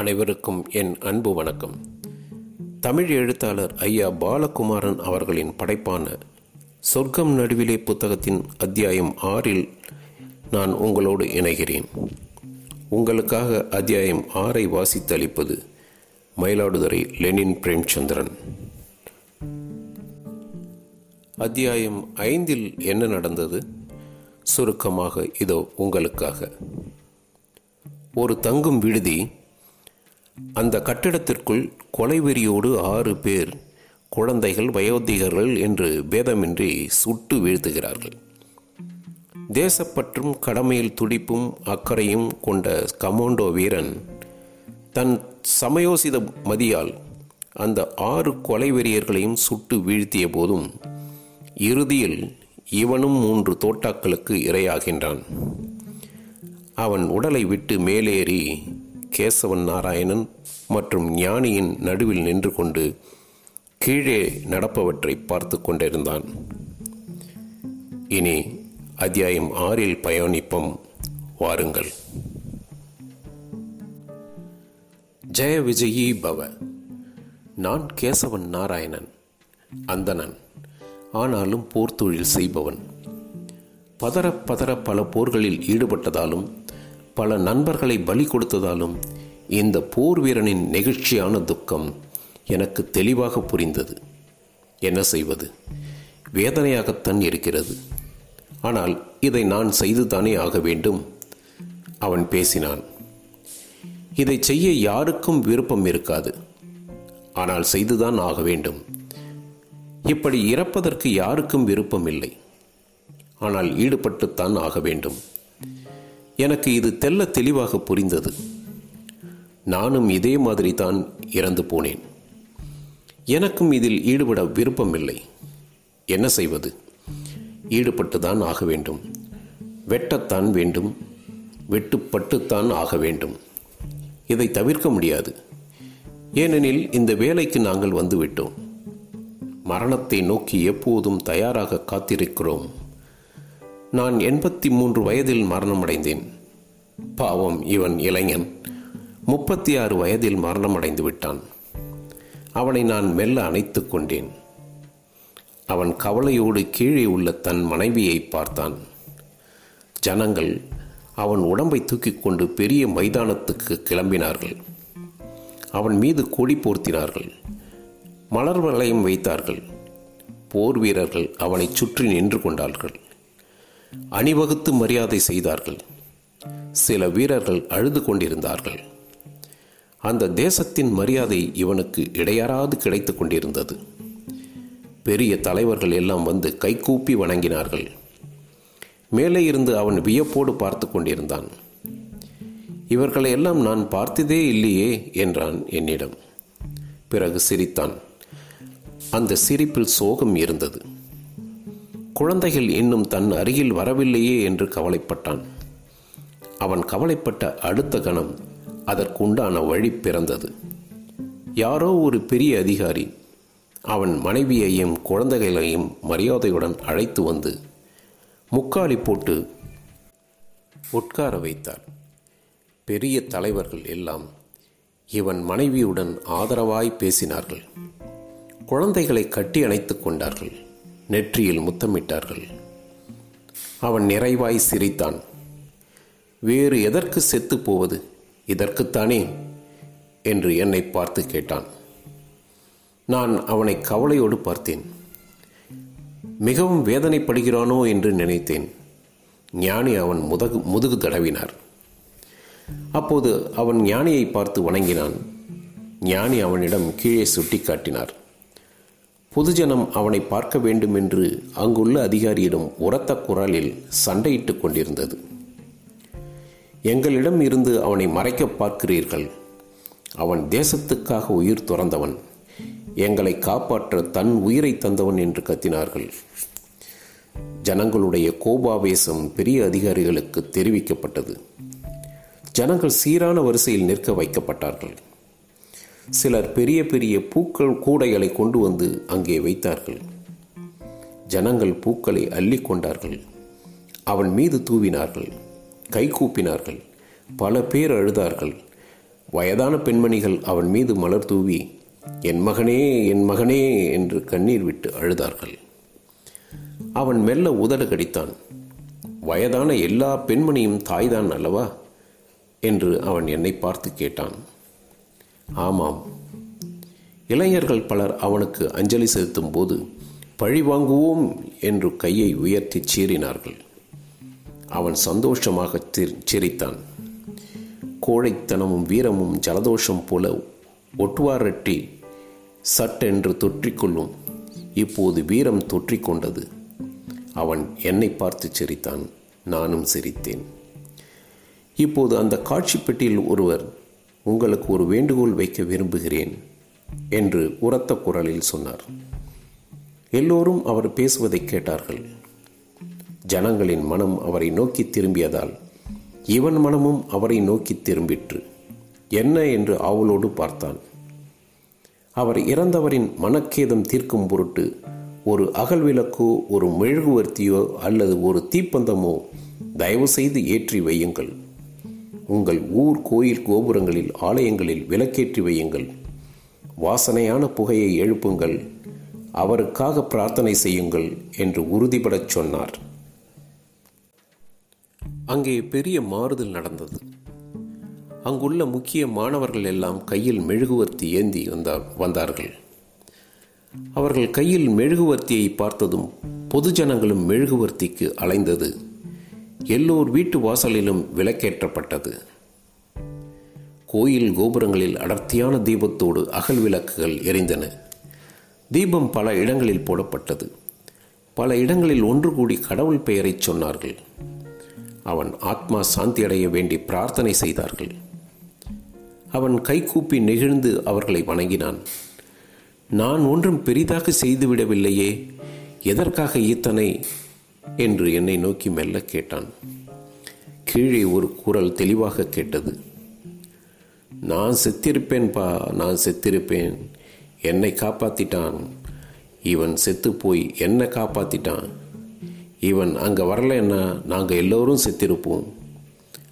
அனைவருக்கும் என் அன்பு வணக்கம். தமிழ் எழுத்தாளர் ஐயா பாலகுமாரன் அவர்களின் படைப்பான சொர்க்கம் நடுவிலே புத்தகத்தின் அத்தியாயம் ஆறில் நான் உங்களோடு இணைகிறேன். உங்களுக்காக அத்தியாயம் ஆறை வாசித்தளிப்பது மயிலாடுதுறை லெனின் பிரேம்சந்திரன். அத்தியாயம் ஐந்தில் என்ன நடந்தது? சுருக்கமாக இதோ உங்களுக்காக. ஒரு தங்கும் விடுதி அந்த கட்டிடத்திற்குள் கொலைவெறியோடு ஆறு பேர் குழந்தைகள் வயோதிகர்கள் என்று பேதமின்றி சுட்டு வீழ்த்துகிறார்கள். தேசப்பற்றும் கடமையில் துடிப்பும் அக்கறையும் கொண்ட கமாண்டோ வீரன் தன் சமயோசித மதியால் அந்த ஆறு கொலைவெறியர்களையும் சுட்டு வீழ்த்திய போதும் இறுதியில் இவனும் மூன்று தோட்டாக்களுக்கு இரையாகின்றான். அவன் உடலை விட்டு மேலேறி கேசவன் நாராயணன் மற்றும் ஞானியின் நடுவில் நின்று கொண்டு கீழே நடப்பவற்றை பார்த்து கொண்டிருந்தான். இனி அத்தியாயம் ஆறில் பயணிப்போம். வாருங்கள். ஜெய விஜயி பவ. நான் கேசவன் நாராயணன் அந்தணன் ஆனாலும் போர்த்தொழில் செய்பவன். பதற பதற பல போர்களில் ஈடுபட்டதாலும் பல நண்பர்களை பலி கொடுத்ததாலும் இந்த போர் வீரனின் நெகிழ்ச்சியான துக்கம் எனக்கு தெளிவாக புரிந்தது. என்ன செய்வது? வேதனையாகத்தான் இருக்கிறது. ஆனால் இதை நான் செய்துதானே ஆக வேண்டும்? அவன் பேசினான். இதை செய்ய யாருக்கும் விருப்பம் இருக்காது. ஆனால் செய்துதான் ஆக வேண்டும். இப்படி இறப்பதற்கு யாருக்கும் விருப்பம் இல்லை. ஆனால் ஈடுபட்டுத்தான் ஆக வேண்டும். எனக்கு இது தெல்ல தெளிவாக புரிந்தது. நானும் இதே மாதிரி தான் இறந்து போனேன். எனக்கும் இதில் ஈடுபட விருப்பமில்லை. என்ன செய்வது? ஈடுபட்டுதான் ஆக வேண்டும். வெட்டத்தான் வேண்டும். வெட்டுப்பட்டுத்தான் ஆக வேண்டும். இதை தவிர்க்க முடியாது. ஏனெனில் இந்த வேலைக்கு நாங்கள் வந்துவிட்டோம். மரணத்தை நோக்கி எப்போதும் தயாராக காத்திருக்கிறோம். நான் எண்பத்தி மூன்று வயதில் மரணமடைந்தேன். பாவம் இவன் இளைஞன். முப்பத்தி ஆறு வயதில் மரணமடைந்து விட்டான். அவனை நான் மெல்ல அணைத்து கொண்டேன். அவன் கவலையோடு கீழே உள்ள தன் மனைவியை பார்த்தான். ஜனங்கள் அவன் உடம்பை தூக்கிக் கொண்டு பெரிய மைதானத்துக்கு கிளம்பினார்கள். அவன் மீது கொடி போர்த்தினார்கள். மலர் வளையம் வைத்தார்கள். போர் வீரர்கள் அவனை சுற்றி நின்று கொண்டார்கள். அணிவகுத்து மரியாதை செய்தார்கள். சில வீரர்கள் அழுது கொண்டிருந்தார்கள். அந்த தேசத்தின் மரியாதை இவனுக்கு இடையறாது கிடைத்து கொண்டிருந்தது. பெரிய தலைவர்கள் எல்லாம் வந்து கைகூப்பி வணங்கினார்கள். மேலே இருந்து அவன் வியப்போடு பார்த்து கொண்டிருந்தான். இவர்களை எல்லாம் நான் பார்த்ததே இல்லையே என்றான் என்னிடம். பிறகு சிரித்தான். அந்த சிரிப்பில் சோகம் இருந்தது. குழந்தைகள் இன்னும் தன் அருகில் வரவில்லையே என்று கவலைப்பட்டான். அவன் கவலைப்பட்ட அடுத்த கணம் அதற்குண்டான வழி பிறந்தது. யாரோ ஒரு பெரிய அதிகாரி அவன் மனைவியையும் குழந்தைகளையும் மரியாதையுடன் அழைத்து வந்து முக்காலி போட்டு உட்கார வைத்தார். பெரிய தலைவர்கள் எல்லாம் இவன் மனைவியுடன் ஆதரவாய் பேசினார்கள். குழந்தைகளை கட்டி அணைத்துக் கொண்டார்கள். நெற்றியில் முத்தமிட்டார்கள். அவன் நிறைவாய் சிரித்தான். வேறு எதற்கு செத்து போவது? இதற்குத்தானே? என்று என்னை பார்த்து கேட்டான். நான் அவனை கவலையோடு பார்த்தேன். மிகவும் வேதனைப்படுகிறானோ? என்று நினைத்தேன். ஞானி அவன் முதுகு முதுகு தடவினார். அப்போது அவன் ஞானியை பார்த்து வணங்கினான். ஞானி அவனிடம் கீழே சுட்டி காட்டினார் பொதுஜனம் அவனை பார்க்க வேண்டும் என்று அங்குள்ள அதிகாரியிடம் உரத்த குரலில் சண்டையிட்டுக் கொண்டிருந்தது. எங்களிடம் இருந்து அவனை மறைக்க பார்க்கிறீர்கள். அவன் தேசத்துக்காக உயிர் துறந்தவன். எங்களை காப்பாற்ற தன் உயிரை தந்தவன் என்று கத்தினார்கள். ஜனங்களுடைய கோபாவேசம் பெரிய அதிகாரிகளுக்கு தெரிவிக்கப்பட்டது. ஜனங்கள் சீரான வரிசையில் நிற்க வைக்கப்பட்டார்கள். சிலர் பெரிய பெரிய பூக்கள் கூடைகளை கொண்டு வந்து அங்கே வைத்தார்கள். ஜனங்கள் பூக்களை அள்ளி கொண்டார்கள். அவன் மீது தூவினார்கள். கை கூப்பினார்கள். பல பேர் அழுதார்கள். வயதான பெண்மணிகள் அவன் மீது மலர் தூவி என் மகனே என் மகனே என்று கண்ணீர் விட்டு அழுதார்கள். அவன் மெல்ல உதடு கடித்தான். வயதான எல்லா பெண்மணியும் தாய்தான் அல்லவா? என்று அவன் என்னை பார்த்து கேட்டான். ஆமாம். இளைஞர்கள் பலர் அவனுக்கு அஞ்சலி செலுத்தும் போது பழி வாங்குவோம் என்று கையை உயர்த்தி சீறினார்கள். அவன் சந்தோஷமாக சிரித்தான். கோழைத்தனமும் வீரமும் ஜலதோஷம் போல ஒட்டுவாரட்டி சட்டென்று தொற்றிக்கொள்ளும். இப்போது வீரம் தொற்றிக்கொண்டது. அவன் என்னை பார்த்து சிரித்தான். நானும் சிரித்தேன். இப்போது அந்த காட்சி பெட்டியில் ஒருவர் உங்களுக்கு ஒரு வேண்டுகோள் வைக்க விரும்புகிறேன் என்று உரத்த குரலில் சொன்னார். எல்லோரும் அவர் பேசுவதை கேட்டார்கள். ஜனங்களின் மனம் அவரை நோக்கி திரும்பியதால் இவன் மனமும் அவரை நோக்கி திரும்பிற்று. என்ன? என்று ஆவலோடு பார்த்தான். அவர் இறந்தவரின் மனக்கேதம் தீர்க்கும் பொருட்டு ஒரு அகல் விளக்கோ ஒரு மெழுகுவர்த்தியோ அல்லது ஒரு தீப்பந்தமோ தயவுசெய்து ஏற்றி வையுங்கள். உங்கள் ஊர் கோயில் கோபுரங்களில் ஆலயங்களில் விளக்கேற்றி வையுங்கள். வாசனையான புகையை எழுப்புங்கள். அவருக்காக பிரார்த்தனை செய்யுங்கள் என்று உறுதிபடச் சொன்னார். அங்கே பெரிய மாறுதல் நடந்தது. அங்குள்ள முக்கிய மாணவர்கள் எல்லாம் கையில் மெழுகுவர்த்தி ஏந்தி வந்தார் வந்தார்கள். அவர்கள் கையில் மெழுகுவர்த்தியை பார்த்ததும் பொதுஜனங்களும் மெழுகுவர்த்திக்கு அலைந்தது. எல்லோர் வீட்டு வாசலிலும் விளக்கேற்றப்பட்டது. கோயில் கோபுரங்களில் அடர்த்தியான தீபத்தோடு அகல் விளக்குகள் எரிந்தன. தீபம் பல இடங்களில் போடப்பட்டது. பல இடங்களில் ஒன்று கூடி கடவுள் பெயரை சொன்னார்கள். அவன் ஆத்மா சாந்தியடைய வேண்டி பிரார்த்தனை செய்தார்கள். அவன் கைகூப்பி நெகிழ்ந்து அவர்களை வணங்கினான். நான் ஒன்றும் பெரிதாக செய்துவிடவில்லையே எதற்காக இத்தனை என்று என்னை நோக்கி மெல்ல கேட்டான். கீழே ஒரு குரல் தெளிவாக கேட்டது. நான் செத்திருப்பேன்பா நான் செத்திருப்பேன். என்னை காப்பாத்திட்டான். இவன் செத்து போய் என்னை காப்பாத்திட்டான். இவன் அங்கே வரலன்னா நாங்கள் எல்லோரும் செத்திருப்போம்.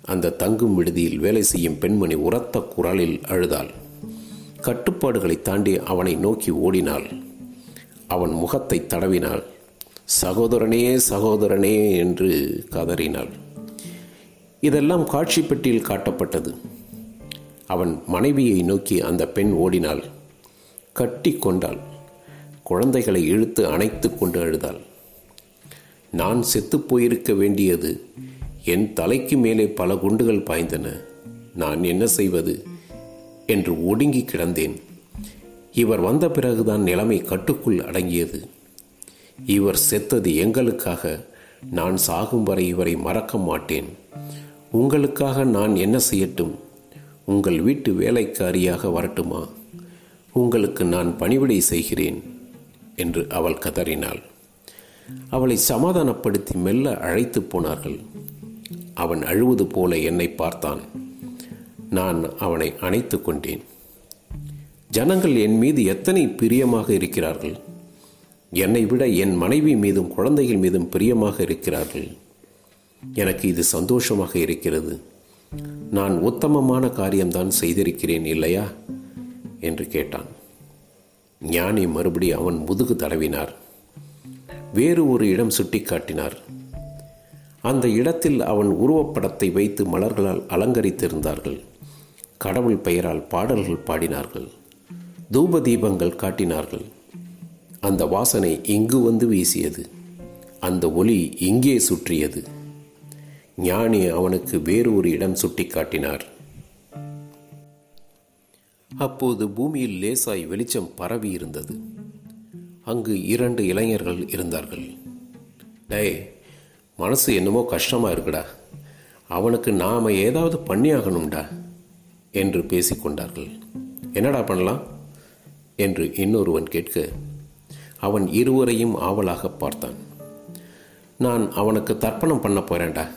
அந்த தங்கும் விடுதியில் வேலை செய்யும் பெண்மணி உரத்த குரலில் அழுதாள். கட்டுப்பாடுகளை தாண்டி அவனை நோக்கி ஓடினாள். அவன் முகத்தை தடவினாள். சகோதரனே சகோதரனே என்று கதறினாள். இதெல்லாம் காட்சி பெட்டியில் காட்டப்பட்டது. அவன் மனைவியை நோக்கி அந்த பெண் ஓடினாள். கட்டி கொண்டாள். குழந்தைகளை இழுத்து அணைத்து கொண்டு அழுதாள். நான் செத்துப்போயிருக்க வேண்டியது என் தலைக்கு மேலே பல குண்டுகள் பாய்ந்தன. நான் என்ன செய்வது என்று ஒடுங்கி கிடந்தேன். இவர் வந்த பிறகுதான் நிலைமை கட்டுக்குள் அடங்கியது. இவர் செத்தது எங்களுக்காக. நான் சாகும் வரை இவரை மறக்க மாட்டேன். உங்களுக்காக நான் என்ன செய்யட்டும்? உங்கள் வீட்டு வேலைக்காரியாக வரட்டுமா? உங்களுக்கு நான் பணிவிடை செய்கிறேன் என்று அவள் கதறினாள். அவளை சமாதானப்படுத்தி மெல்ல அழைத்து போனார்கள். அவன் அழுவது போல என்னை பார்த்தான். நான் அவனை அணைத்து கொண்டேன். ஜனங்கள் என் மீது எத்தனை பிரியமாக இருக்கிறார்கள்? என்னை விட என் மனைவி மீதும் குழந்தைகள் மீதும் பிரியமாக இருக்கிறார்கள். எனக்கு இது சந்தோஷமாக இருக்கிறது. நான் உத்தமமான காரியம்தான் செய்திருக்கிறேன் இல்லையா? என்று கேட்டான். ஞானி மறுபடி அவன் முதுகு தடவினார். வேறு ஒரு இடம் சுட்டிக்காட்டினார். அந்த இடத்தில் அவன் உருவப்படத்தை வைத்து மலர்களால் அலங்கரித்திருந்தார்கள். கடவுள் பெயரால் பாடல்கள் பாடினார்கள். தூப தீபங்கள் காட்டினார்கள். அந்த வாசனை இங்கு வந்து வீசியது. அந்த ஒளி இங்கே சுற்றியது. ஞானி அவனுக்கு வேறு ஒரு இடம் சுட்டிக்காட்டினார் அப்போது பூமியில் லேசாய் வெளிச்சம் பரவி இருந்தது. அங்கு இரண்டு இளைஞர்கள் இருந்தார்கள். டே மனசு என்னமோ கஷ்டமாக இருக்குடா. அவனுக்கு நாம் ஏதாவது பண்ணியாகணும்டா என்று பேசிக்கொண்டார்கள் என்னடா பண்ணலாம்? என்று இன்னொருவன் கேட்க அவன் இருவரையும் ஆவலாக பார்த்தான். நான் அவனுக்கு தர்ப்பணம் பண்ண போறேன்டா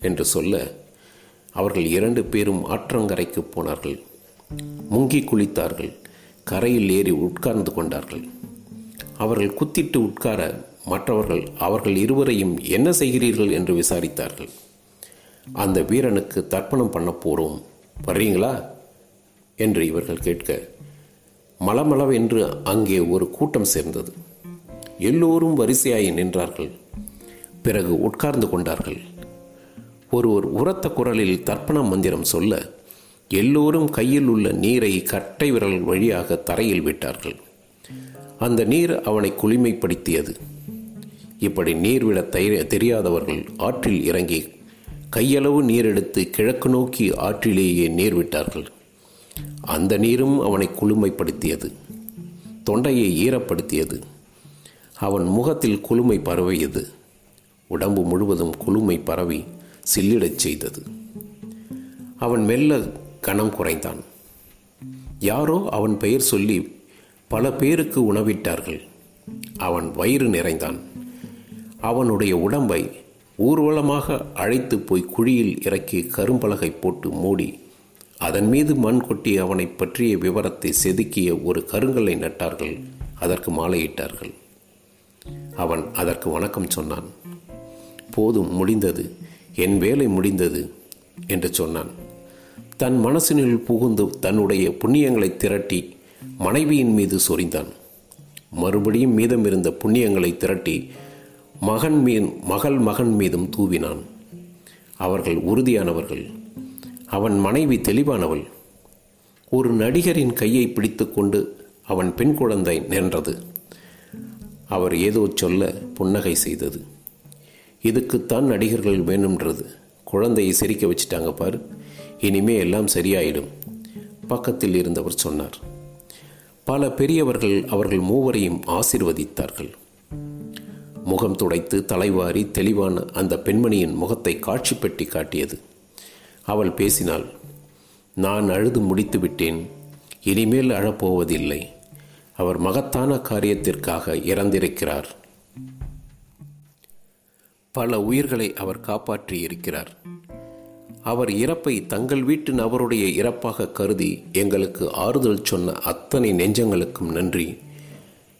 என்று சொல்ல அவர்கள் இரண்டு பேரும் ஆற்றங்கரைக்கு போனார்கள். முங்கி குளித்தார்கள். கரையில் ஏறி உட்கார்ந்து கொண்டார்கள். அவர்கள் குத்திட்டு உட்கார மற்றவர்கள் அவர்கள் இருவரையும் என்ன செய்கிறீர்கள்? என்று விசாரித்தார்கள். அந்த வீரனுக்கு தர்ப்பணம் பண்ண போகிறோம் வர்றீங்களா? என்று இவர்கள் கேட்க மளமளவென்று அங்கே ஒரு கூட்டம் சேர்ந்தது. எல்லோரும் வரிசையாய் நின்றார்கள். பிறகு உட்கார்ந்து கொண்டார்கள். ஒருவர் உரத்த குரலில் தர்ப்பண மந்திரம் சொல்ல எல்லோரும் கையில் உள்ள நீரை கட்டை விரல் வழியாக தரையில் விட்டார்கள். அந்த நீர் அவனை குளிமைப்படுத்தியது. இப்படி நீர் விட தெரியாதவர்கள் ஆற்றில் இறங்கி கையளவு நீரெடுத்து கிழக்கு நோக்கி ஆற்றிலேயே நீர் விட்டார்கள். அந்த நீரும் அவனை குளுமைப்படுத்தியது. தொண்டையை ஈரப்படுத்தியது. அவன் முகத்தில் குளுமை பரவியது. உடம்பு முழுவதும் குளுமை பரவி சில்லிடச் செய்தது. அவன் மெல்ல கணம் குறைந்தான். யாரோ அவன் பெயர் சொல்லி பல பேருக்கு உணவிட்டார்கள். அவன் வயிறு நிறைந்தான். அவனுடைய உடம்பை ஊர்வலமாக அழைத்து போய் குழியில் இறக்கி கரும்பலகை போட்டு மூடி அதன் மீது மண் கொட்டி அவனை பற்றிய விவரத்தை செதுக்கிய ஒரு கருங்கல்லை நட்டார்கள் அதற்கு மாலையிட்டார்கள். அவன் அதற்கு வணக்கம் சொன்னான். போதும் முடிந்தது. என் வேலை முடிந்தது என்று சொன்னான். தன் மனசினுள் புகுந்து தன்னுடைய புண்ணியங்களை திரட்டி மனைவியின் மீது சொரிந்தான். மறுபடியும் மீதம் இருந்த புண்ணியங்களை திரட்டி மகன் மீன் மகள் மகன் மீதும் தூவினான். அவர்கள் உறுதியானவர்கள். அவன் மனைவி தெளிவானவள். ஒரு நடிகரின் கையை பிடித்துக்கொண்டு அவன் பெண் குழந்தை நின்றது. அவர் ஏதோ சொல்ல புன்னகை செய்தது. இதுக்குத்தான் நடிகர்கள் வேணும்ன்றது. குழந்தையை சிரிக்க வச்சுட்டாங்க பார். இனிமே எல்லாம் சரியாயிடும். பக்கத்தில் இருந்தவர் சொன்னார். பல பெரியவர்கள் அவர்கள் மூவரையும் ஆசிர்வதித்தார்கள். முகம் துடைத்து தலைவாரி தெளிவான அந்த பெண்மணியின் முகத்தை காட்சி பெட்டி காட்டியது. அவள் பேசினாள். நான் அழுது முடித்து விட்டேன். இனிமேல் அழப்போவதில்லை. அவர் மகத்தான காரியத்திற்காக இறந்திருக்கிறார். பல உயிர்களை அவர் காப்பாற்றி இருக்கிறார். அவர் இறப்பை தங்கள் வீட்டு நபருடைய இறப்பாக கருதி எங்களுக்கு ஆறுதல் சொன்ன அத்தனை நெஞ்சங்களுக்கும் நன்றி.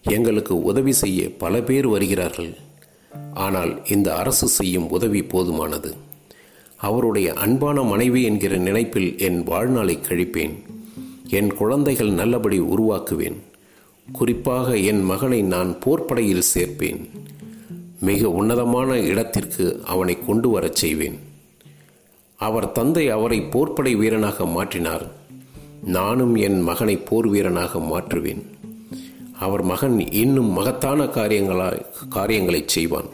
எங்களுக்கு உதவி செய்ய பல பேர் வருகிறார்கள். ஆனால் இந்த அரசு செய்யும் உதவி போதுமானது. அவருடைய அன்பான மனைவி என்கிற நினைப்பில் என் வாழ்நாளை கழிப்பேன். என் குழந்தைகள் நல்லபடி உருவாக்குவேன். குறிப்பாக என் மகனை நான் போர்ப்படையில் சேர்ப்பேன். மிக உன்னதமான இடத்திற்கு அவனை கொண்டு வரச் செய்வேன். அவர் தந்தை அவரை போர்ப்படை வீரனாக மாற்றினார். நானும் என் மகனை போர் வீரனாக மாற்றுவேன். அவர் மகன் இன்னும் மகத்தான காரியங்களா காரியங்களை செய்வான்.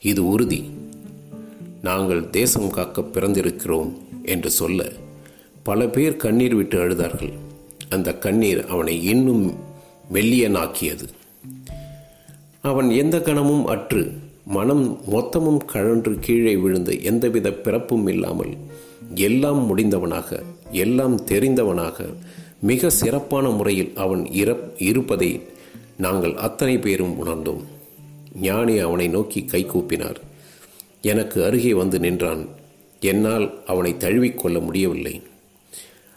இது உறுதி. நாங்கள் தேசம் காக்க பிறந்திருக்கிறோம் என்று சொல்ல பல பேர் கண்ணீர் விட்டு அழுதார்கள். அந்த கண்ணீர் அவனை இன்னும் மெல்லியனாக்கியது. அவன் எந்த கணமும் அற்று மனம் மொத்தமும் கழன்று கீழே விழுந்து எந்தவித பிறப்பும் இல்லாமல் எல்லாம் முடிந்தவனாக எல்லாம் தெரிந்தவனாக மிக சிறப்பான முறையில் அவன் இறப் இருப்பதை நாங்கள் அத்தனை பேரும் உணர்ந்தோம். ஞானி அவனை நோக்கி கைகூப்பினார் எனக்கு அருகே வந்து நின்றான். என்னால் அவனை தழுவிக்கொள்ள முடியவில்லை.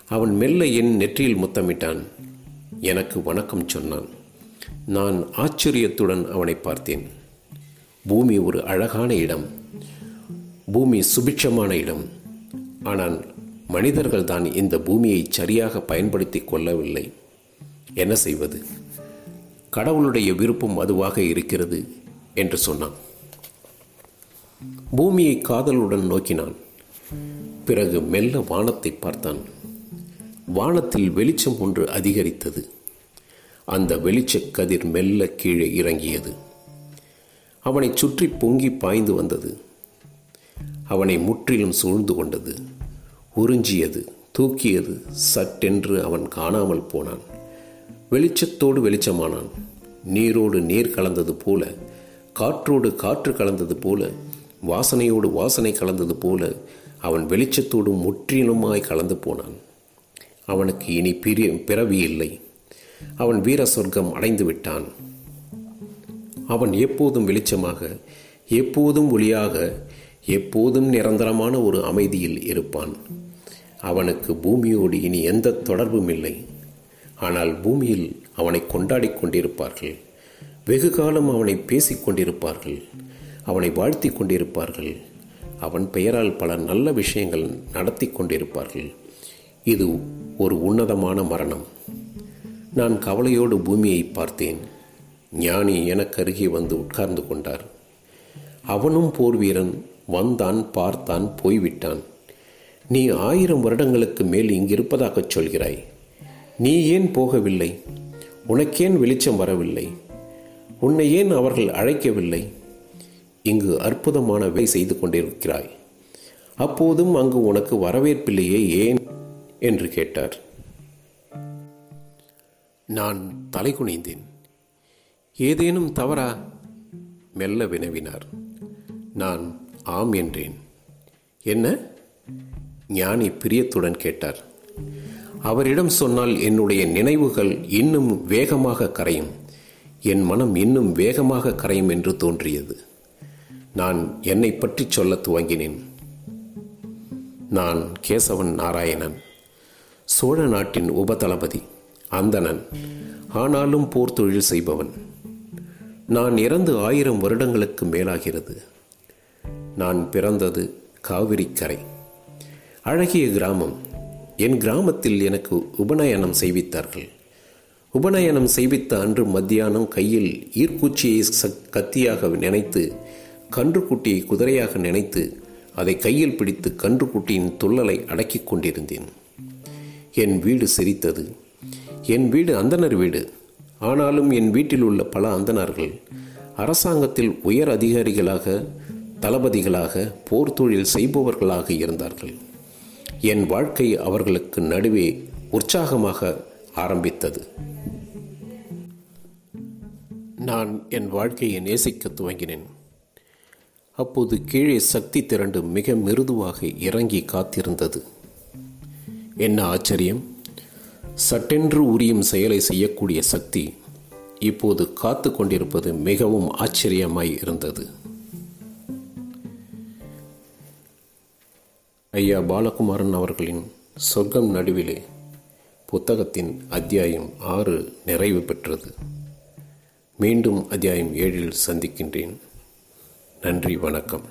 அவன் மெல்ல என் நெற்றியில் முத்தமிட்டான். எனக்கு வணக்கம் சொன்னான். நான் ஆச்சரியத்துடன் அவனை பார்த்தேன். பூமி ஒரு அழகான இடம். பூமி சுபிட்சமான இடம். ஆனால் மனிதர்கள் தான் இந்த பூமியை சரியாக பயன்படுத்தி கொள்ளவில்லை. என்ன செய்வது? கடவுளுடைய விருப்பம் அதுவாக இருக்கிறது என்று சொன்னான். பூமியை காதலுடன் நோக்கினான். பிறகு மெல்ல வானத்தை பார்த்தான். வானத்தில் வெளிச்சம் ஒன்று அதிகரித்தது. அந்த வெளிச்சக் கதிர் மெல்ல கீழே இறங்கியது. அவனை சுற்றி பொங்கி பாய்ந்து வந்தது. அவனை முற்றிலும் சூழ்ந்து கொண்டது. உறிஞ்சியது தூக்கியது சட்டென்று அவன் காணாமல் போனான். வெளிச்சத்தோடு வெளிச்சமானான். நீரோடு நீர் கலந்தது போல காற்றோடு காற்று கலந்தது போல வாசனையோடு வாசனை கலந்தது போல அவன் வெளிச்சத்தோடு முற்றிலுமாய் கலந்து போனான். அவனுக்கு இனி பிரி பிறவி இல்லை. அவன் வீர சொர்க்கம் அடைந்து விட்டான். அவன் எப்போதும் வெளிச்சமாக எப்போதும் ஒளியாக எப்போதும் நிரந்தரமான ஒரு அமைதியில் இருப்பான். அவனுக்கு பூமியோடு இனி எந்த தொடர்பும் இல்லை. ஆனால் பூமியில் அவனை கொண்டாடி கொண்டிருப்பார்கள். வெகு காலம் அவனை பேசிக் கொண்டிருப்பார்கள். அவனை வாழ்த்தி கொண்டிருப்பார்கள். அவன் பெயரால் பல நல்ல விஷயங்கள் நடத்தி கொண்டிருப்பார்கள். இது ஒரு உன்னதமான மரணம். நான் கவலையோடு பூமியை பார்த்தேன். ஞானி எனக்கு அருகே வந்து உட்கார்ந்து கொண்டார். அவனும் போர் வீரன் வந்தான் பார்த்தான் போய்விட்டான். நீ ஆயிரம் வருடங்களுக்கு மேல் இங்கிருப்பதாகச் சொல்கிறாய். நீ ஏன் போகவில்லை? உனக்கேன் வெளிச்சம் வரவில்லை. உன்னை ஏன் அவர்கள் அழைக்கவில்லை? இங்கு அற்புதமான வேலை செய்து கொண்டிருக்கிறாய். அப்போதும் அங்கு உனக்கு வரவேற்பில்லையே ஏன்? என்று கேட்டார். நான் தலை குனிந்தேன். ஏதேனும் தவறா? மெல்ல வினவினார். நான் ஆம் என்றேன். என்ன? ஞானி பிரியத்துடன் கேட்டார். அவரிடம் சொன்னால் என்னுடைய நினைவுகள் இன்னும் வேகமாக கரையும். என் மனம் இன்னும் வேகமாக கரையும் என்று தோன்றியது. நான் என்னை பற்றி சொல்ல துவங்கினேன். நான் கேசவன் நாராயணன் சோழ நாட்டின் உபதளபதி அந்தணன் ஆனாலும் போர் தொழில் செய்பவன். நான் இறந்து ஆயிரம் வருடங்களுக்கு மேலாகிறது. நான் பிறந்தது காவிரிக்கரை. அழகிய கிராமம். என் கிராமத்தில் எனக்கு உபநயனம் செய்வித்தார்கள். உபநயனம் செய்வித்த அன்று மத்தியானம் கையில் ஈர்க்குச்சியை கத்தியாக நினைத்து கன்றுக்குட்டியை குதிரையாக நினைத்து அதை கையில் பிடித்து கன்றுக்குட்டியின் துள்ளலை அடக்கிக் கொண்டிருந்தேன். என் வீடு சிரித்தது என் வீடு அந்தனர் வீடு. ஆனாலும் என் வீட்டில் உள்ள பல அந்தணர்கள் அரசாங்கத்தில் உயர் அதிகாரிகளாக தளபதிகளாக போர் தொழில் செய்பவர்களாக இருந்தார்கள். என் வாழ்க்கை அவர்களுக்கு நடுவே உற்சாகமாக ஆரம்பித்தது. நான் என் வாழ்க்கையை நேசிக்க துவங்கினேன். அப்போது கீழே சக்தி திரண்டு மிக மிருதுவாக இறங்கி காத்திருந்தது. என்ன ஆச்சரியம்? சட்டென்று உரியும் செயலை செய்யக்கூடிய சக்தி இப்போது காத்து கொண்டிருப்பது மிகவும் ஆச்சரியமாய் இருந்தது. ஐயா பாலகுமாரன் அவர்களின் சொர்க்கம் நடுவிலே புத்தகத்தின் அத்தியாயம் ஆறு நிறைவு பெற்றது. மீண்டும் அத்தியாயம் ஏழில் சந்திக்கின்றேன். நன்றி வணக்கம்.